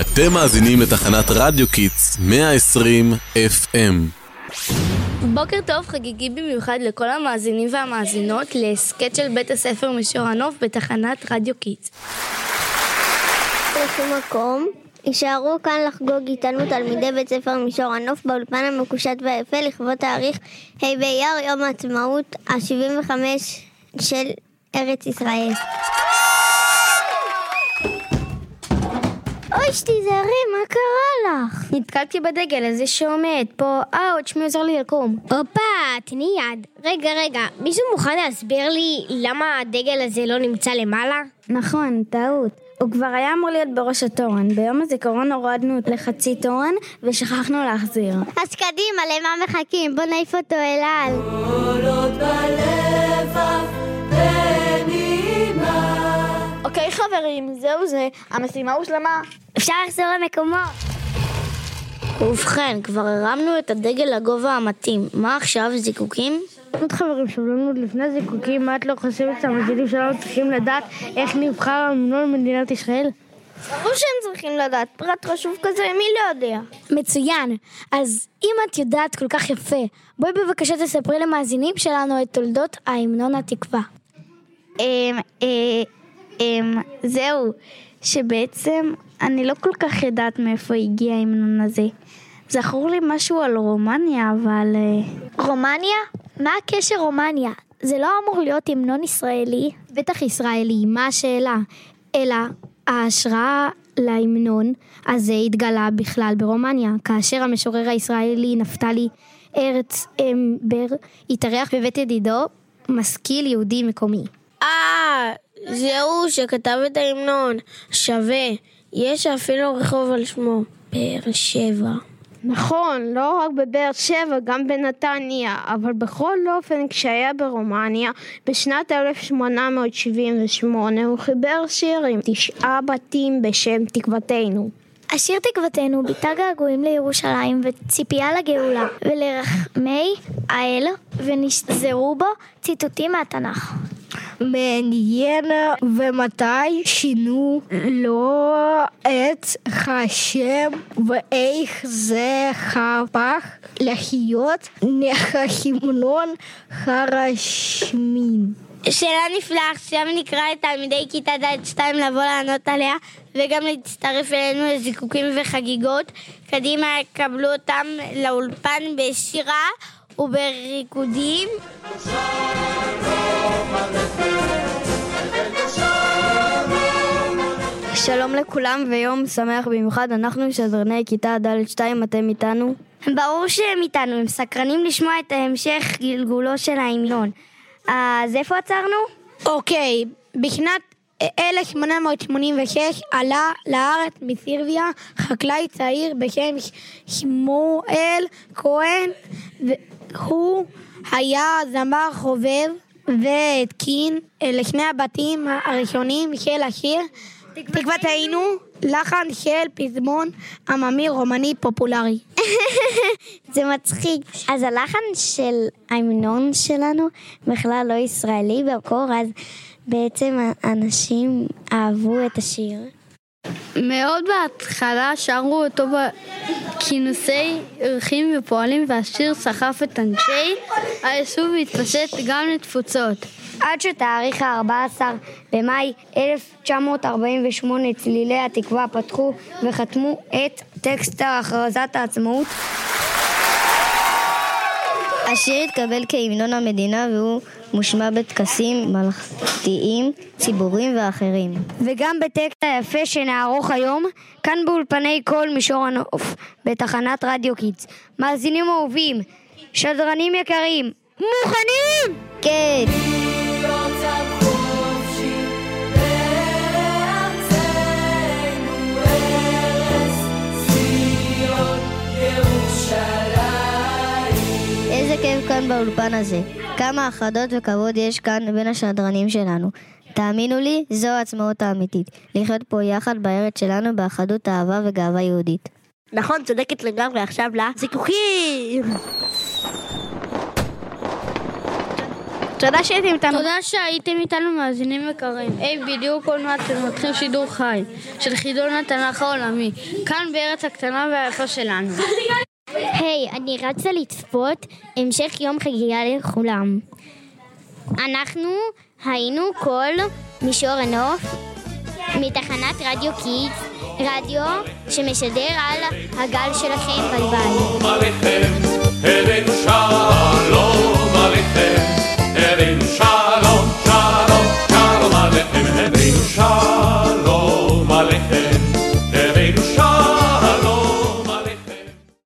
אתם מאזינים לתחנת רדיו Kids 120 FM. בוקר טוב חגיגי במיוחד לכל המאזינים והמאזינות להסכת של בית הספר מישור הנוף בתחנת רדיו Kids. לשום מקום. הישארו כאן לחגוג איתנו תלמידי בית ספר מישור הנוף באולפן המקושט והיפה לכבוד תאריך ה' באייר יום העצמאות ה-75 של ארץ ישראל. אוי, שתיזהרי, מה קרה לך? נתקלתי בדגל הזה שעומד פה, אה, עוד שמי עוזר לי לקום. הופה, תני יד. רגע, רגע, מישהו מוכן להסביר לי למה הדגל הזה לא נמצא למעלה? נכון, טעות. הוא כבר היה אמור להיות בראש התורן. ביום הזיכרון הורדנו לחצי תורן ושכחנו להחזיר. אז קדימה, למה מחכים? בוא נעיף אותו אל על. אוקיי חברים, זהו זה, המשימה הושלמה. אפשר לחזור למקומות. ובכן, כבר הרמנו את הדגל לגובה המתאים. מה עכשיו, זיקוקים? עוד חברים, סבלנות לפני זיקוקים, מה את לא חושבת שהמזינים שלנו צריכים לדעת איך נבחר המנון במדינת ישראל? ברור שהם צריכים לדעת, פרט חשוב כזה, מי לא יודע? מצוין. אז אם את יודעת כל כך יפה, בואי בבקשה תספרי למאזינים שלנו את תולדות ההמנון התקווה. אמ, אה, אמ, זהו, שבעצם אני לא כל כך יודעת מאיפה הגיע ההמנון הזה. זכור לי משהו על רומניה, אבל... אה, רומניה? מה הקשר רומניה? זה לא אמור להיות המנון ישראלי? בטח ישראלי, מה השאלה? אלא ההשראה להמנון הזה התגלה בכלל ברומניה, כאשר המשורר הישראלי נפתלי ארץ אמבר התארח בבית ידידו, משכיל יהודי מקומי. זהו שכתב את ההמנון. שווה. יש אפילו רחוב על שמו. באר שבע. נכון, לא רק בבאר שבע, גם בנתניה, אבל בכל אופן כשהיה ברומניה בשנת 1878 הוא חיבר שיר עם תשעה בתים בשם תקוותנו. השיר תקוותנו ביטא געגועים לירושלים וציפייה לגאולה ולרחמי האל ונשזרו בו ציטוטים מהתנ"ך. מעניין ומתי שינו לו את השם ואיך זה הפך לחיות ההמנון הרשמי. שאלה נפלאה, עכשיו נקרא לתלמידי כיתה ד'2 לבוא לענות עליה וגם להצטרף אלינו לזיקוקים וחגיגות. קדימה, קבלו אותם לאולפן בשירה ובריקודים. שלום לכולם ויום שמח במיוחד, אנחנו שדרני כיתה ד'2, אתם איתנו? ברור שהם איתנו, הם סקרנים לשמוע את המשך גלגולו של ההמנון. אז איפה עצרנו? אוקיי, בשנת 1886 עלה לארץ מסירביה חקלאי צעיר בשם שמואל כהן והוא היה זמר חובב והתקין לשני הבתים הראשונים של השיר תקוותנו לחן של פזמון עממי רומני פופולרי. זה מצחיק. אז הלחן של ההמנון שלנו בכלל לא ישראלי במקור, אז בעצם אנשים אהבו את השיר. מאוד בהתחלה שרו אותו בכינוסי ערכים ופועלים והשיר סחף את אנשי היישוב והתפשט גם לתפוצות. עד שתאריך ה-14 במאי 1948 צלילי התקווה פתחו וחתמו את טקסט הכרזת העצמאות. השיר התקבל כהמנון המדינה והוא מושמע בטקסים ממלכתיים, ציבוריים ואחרים. וגם בטקס היפה שנערוך היום, כאן באולפני קול מישור הנוף, בתחנת רדיו Kids. מאזינים אהובים, שדרנים יקרים, מוכנים? כן. איזה כיף כאן באולפן הזה. כמה אחדות וכבוד יש כאן בין השדרנים שלנו. תאמינו לי, זו העצמאות האמיתית. לחיות פה יחד בארץ שלנו באחדות אהבה וגאווה יהודית. נכון, צודקת לגמרי, עכשיו לזיקוקים! תודה שהייתם איתנו. תודה שהייתם איתנו מאזינים יקרים. היי, בדיוק עוד מעט מתחיל שידור חי של חידון התנ"ך העולמי, כאן בארץ הקטנה והיפה שלנו. היי, אני רצה לצפות המשך יום חגיגה לכולם. אנחנו היינו כל מישור הנוף מתחנת רדיו קידס, רדיו שמשדר על הגל שלכם הבאנו שער